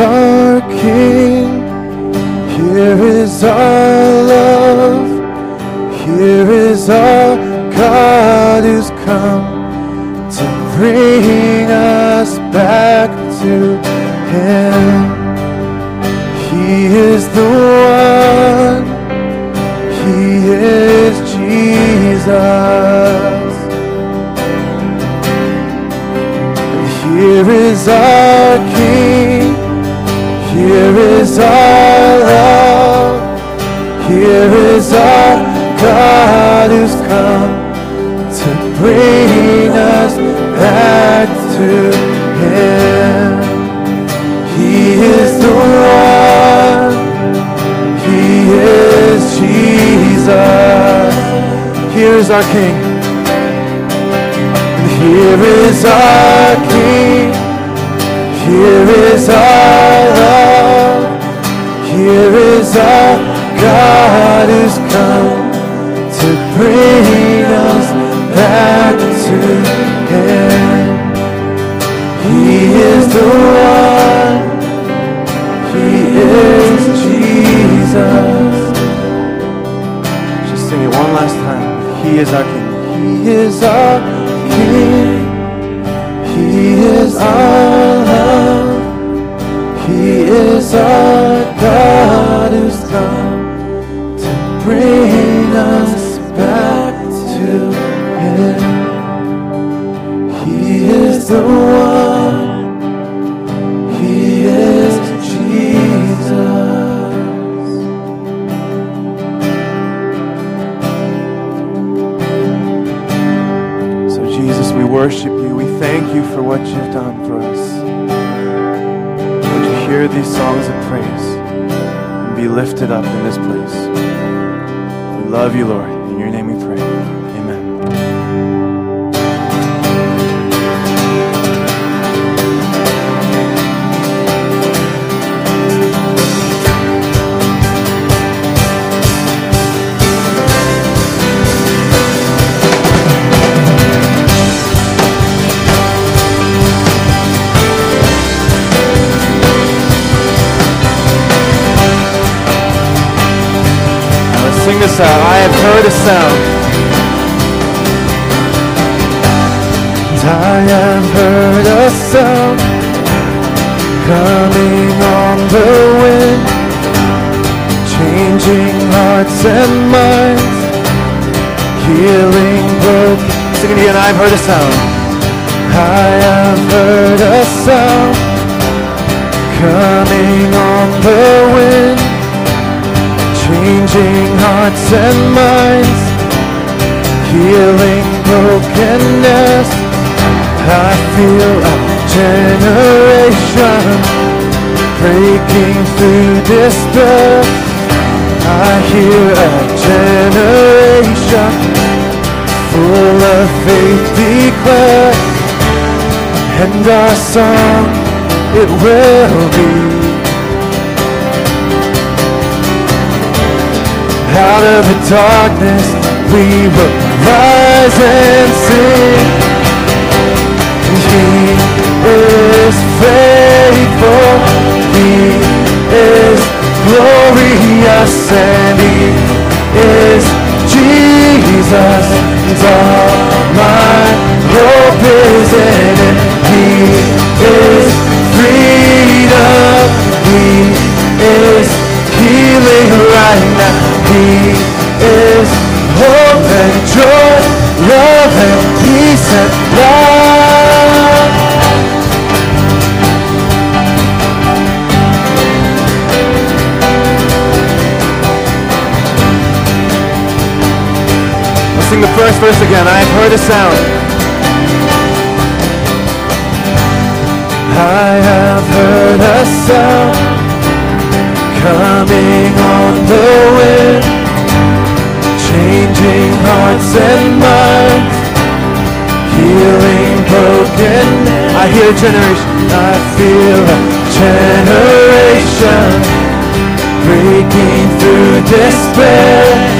our is our King. Here is our King. Here is our love. Here is our God who's come to bring us back to Him. He is the one. He is our King. He is our King. He is our love. He is our God who's come to bring us back to Him. He is the one. Lifted up in this place? We love you, Lord. I have heard a sound coming on the wind, changing hearts and minds, healing broken. Sing it again. I've heard a sound. I have heard a sound coming on the wind changing hearts and minds, healing brokenness. I feel a generation breaking through despair. I hear a generation full of faith declare, and our song it will be. Out of the darkness we will rise and sing. He is faithful. He is glorious and He is Jesus. And all my hope is in Him. He is freedom. He is healing right now. He is hope and joy, love and peace and love. Sing the first verse again. I've heard a sound. I have heard a sound coming on the wind, changing hearts and minds, healing broken. I hear a generation. I feel a generation breaking through despair.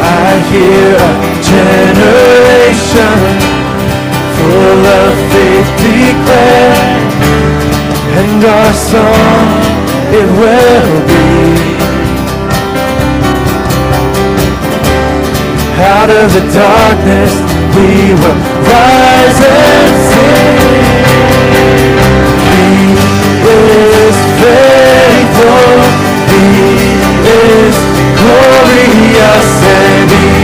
I hear a generation full of faith declare, and our song it will be. Out of the darkness we will rise and sing. He is faithful, He is glorious, and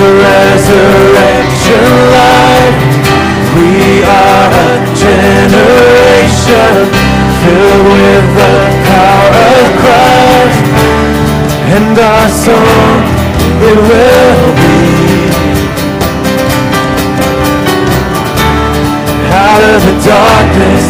resurrection life. We are a generation filled with the power of Christ, and our song it will be. Out of the darkness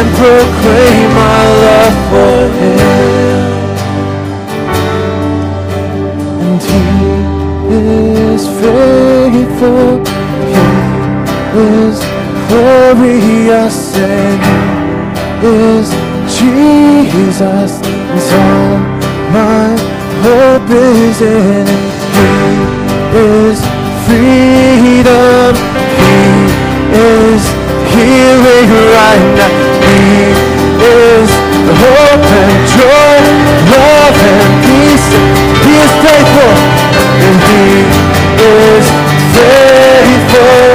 And proclaim our love for Him. And He is faithful. He is glorious and He is Jesus. And so my hope is in Him. He is freedom. He is healing right now. Hope and joy, love and peace. He is faithful and He is faithful.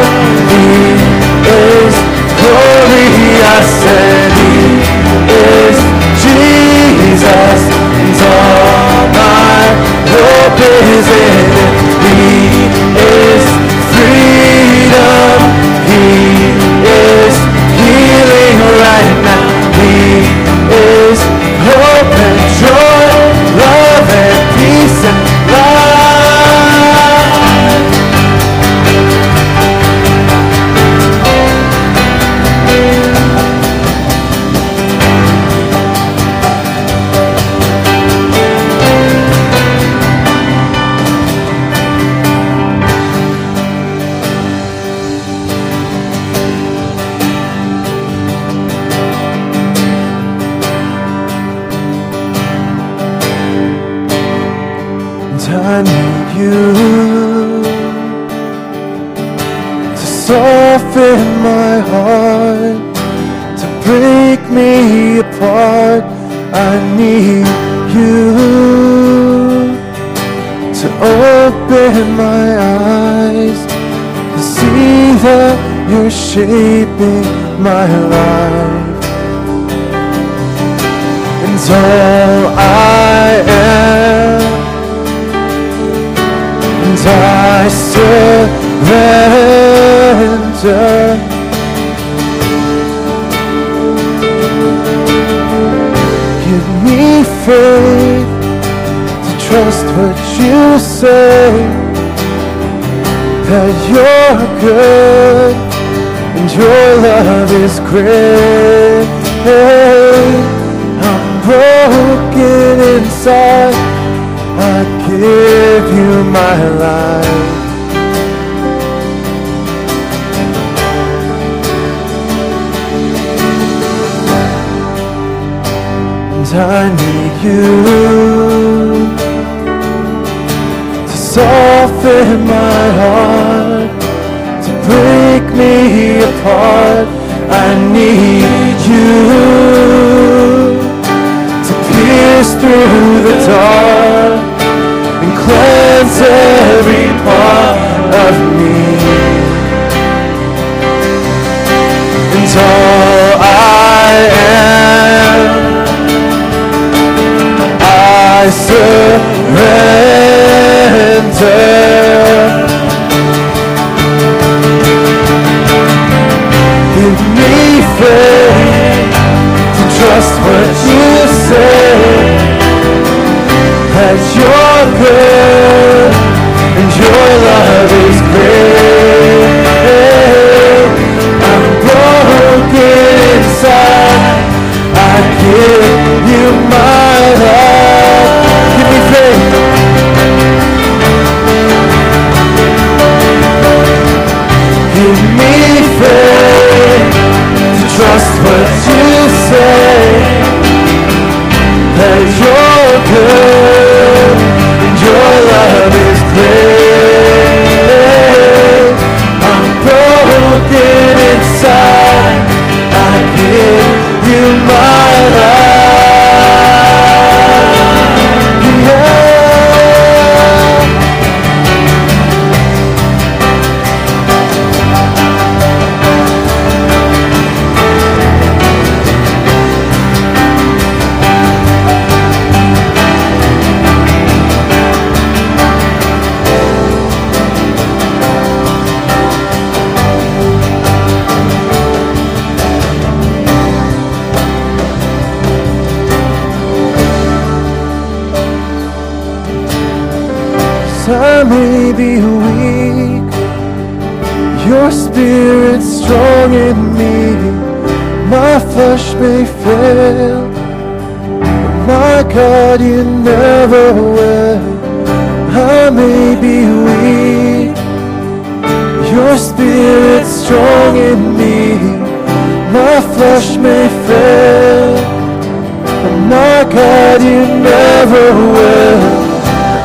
He is glorious and He is Jesus. And all my hope is heart, to break me apart. I need you to open my eyes to see that you're shaping my life. And all I am, and I surrender. Give me faith to trust what you say. That you're good and your love is great. I'm broken inside. I give you my life. I need you to soften my heart, to break me apart. I need you to pierce through the dark and cleanse every part of me. And all I am surrender. Give me faith to trust what you say. That you're good and your love is great. I'm broken inside. I give you my trust what you say. That you're good and your love is great. I'm broken inside. I give you my life.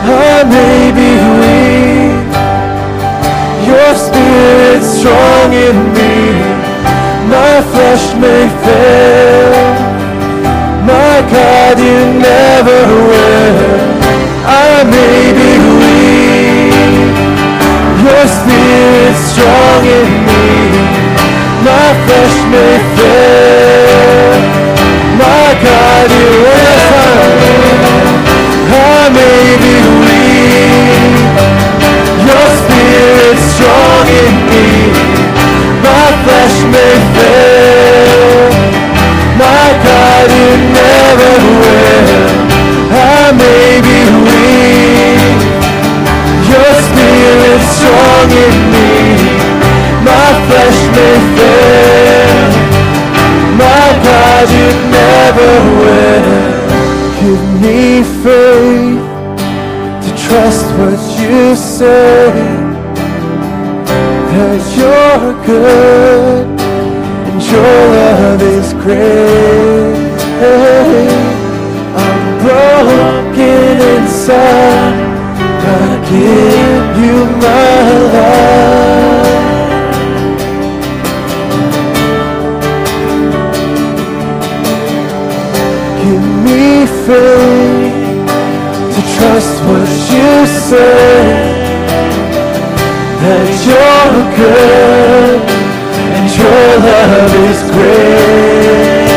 I may be weak, your spirit's strong in me. My flesh may fail, my God, you never will. I may be weak, your spirit's strong in me. My flesh may fail, my God, you will. I may be weak, your spirit's strong in me. My flesh may fail, my God, you never will. I may be weak, your spirit's strong in me. My flesh may fail, my God, you never will. Give me faith you say. That you're good and your love is great. I'm broken inside. I give you my life. Give me faith to trust what you say you're good and your love is great.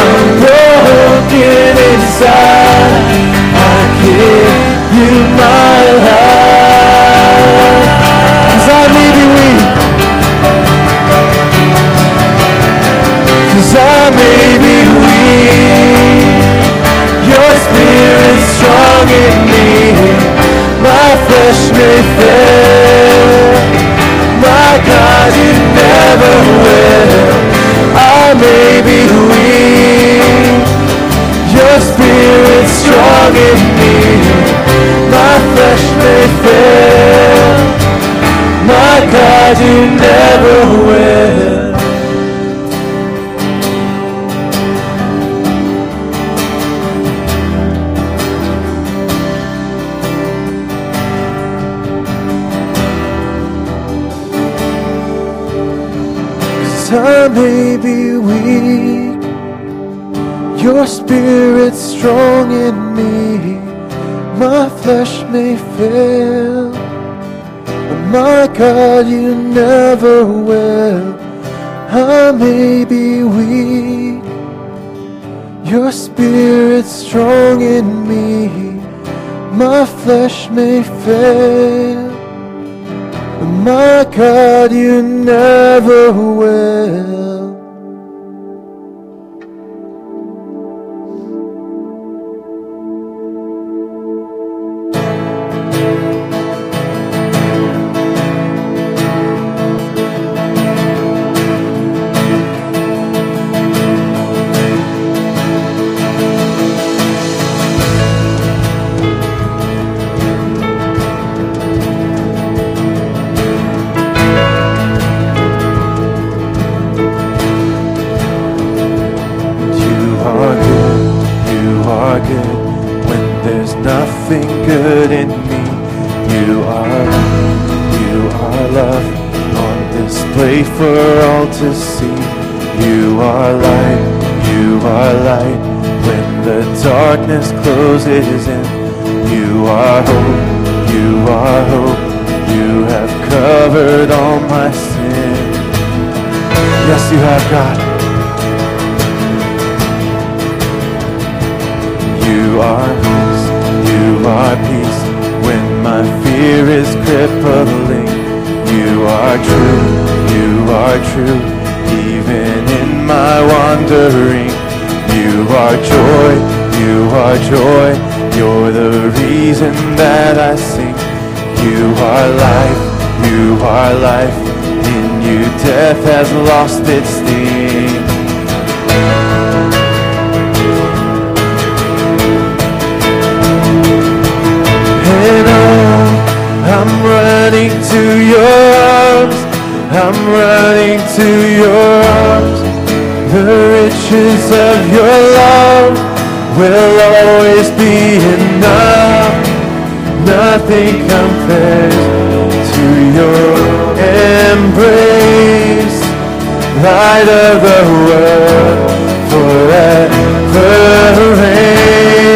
I'm broken inside. I give you my your spirit's strong in me. My flesh may fail, but my God, you never will. I may be weak, your spirit strong in me. My flesh may fail. But my God, you never will. To see. You are light, you are light when the darkness closes in. You are hope, you are hope, you have covered all my sin. Yes, you have God. You are peace, you are peace when my fear is crippling. You are true, you are true, even in my wandering. You are joy, you are joy, you're the reason that I sing. You are life, you are life, in you death has lost its sting. And oh, I'm running to your arms. I'm running to your arms. The riches of your love will always be enough. Nothing compares to your embrace. Light of the world forever reign.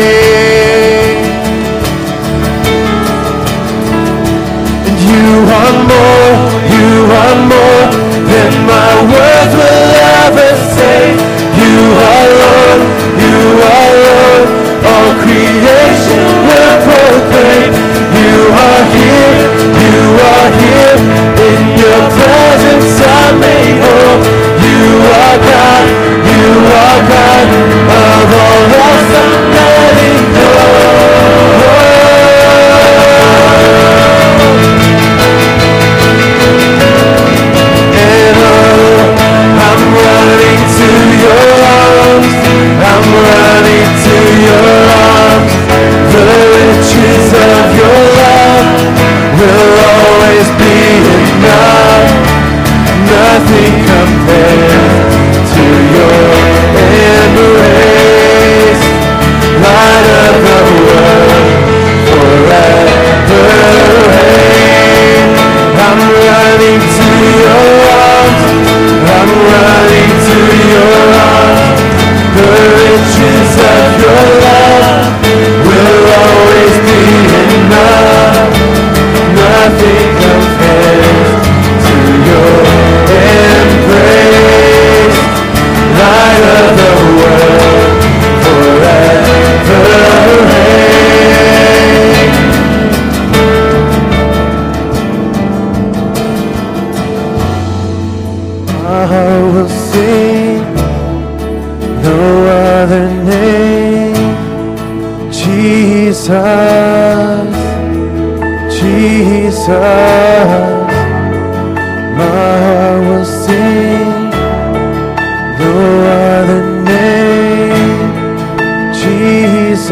And you are more, are more than my words will ever say.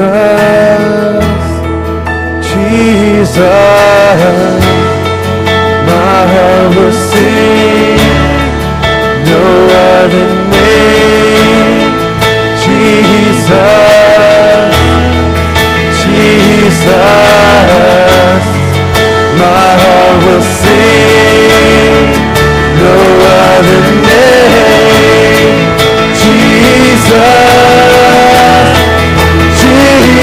Jesus, Jesus. My heart will sing no other name, Jesus, Jesus. My heart will sing no other name, Jesus,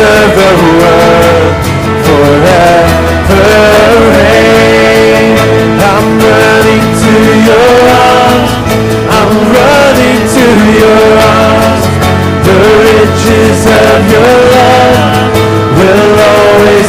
The world forever reign. I'm running to your arms. I'm running to your arms. The riches of your love will always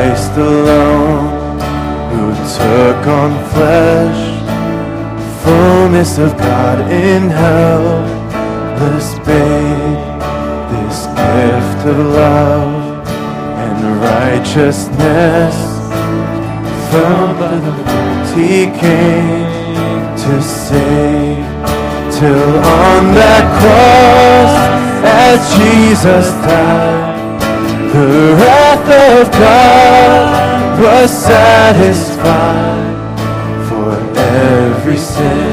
Christ alone, who took on flesh, fullness of God in hell this babe, this gift of love and righteousness. From by the he came to save till on that cross as Jesus died the wrath of God was satisfied for every sin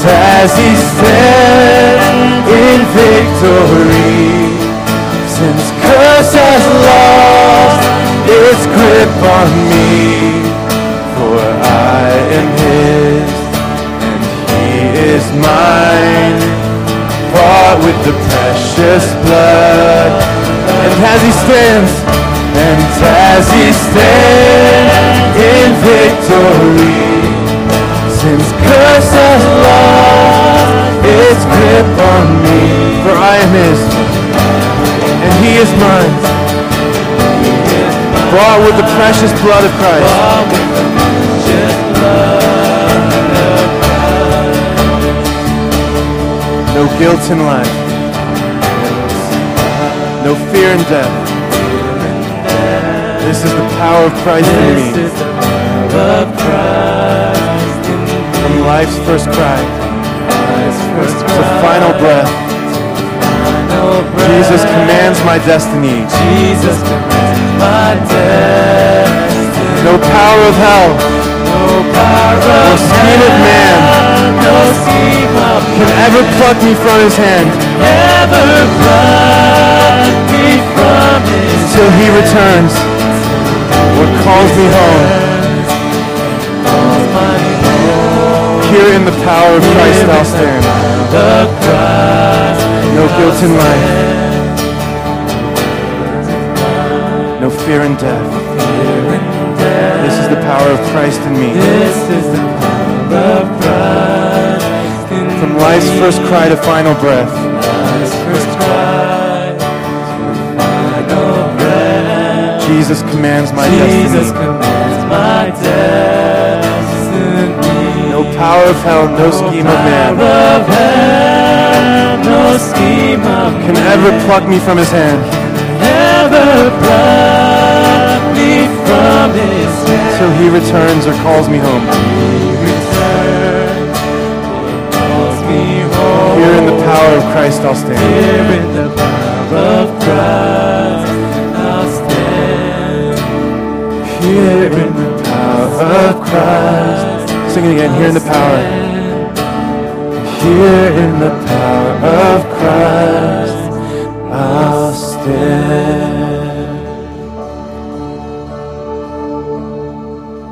and as he stands in victory since curse has lost its grip on me. For I am his, and he is mine, bought with the precious blood. And as he stands, and as he stands in victory, curse has its grip on me, for I am his and he is mine. Bought with the precious blood of Christ. No guilt in life. No fear in death. This is the power of Christ in me. From life's first cry to final breath. Jesus commands my destiny. Jesus commands my destiny. No power of hell, No power no of scheme of man no scheme of can ever pluck me from his hand ever pluck me from his till he returns or calls me home. Here in the power of Christ I'll stand. No guilt in life, no fear in death. This is the power of Christ in me. This is the power of Christ in From life's first cry to final breath. Christ first Christ. Final breath. Jesus commands my destiny. Commands my destiny. No power of hell, no scheme of man of hell, no scheme of can ever pluck me from his hand ever pluck me from his hand. till he returns or calls me home. Return, calls me home. Here in the power of Christ I'll stand. Here in the power of Christ, I'll stand. Here in the power of Christ. Sing it again. Here in the power. Here in the power of Christ I'll stand.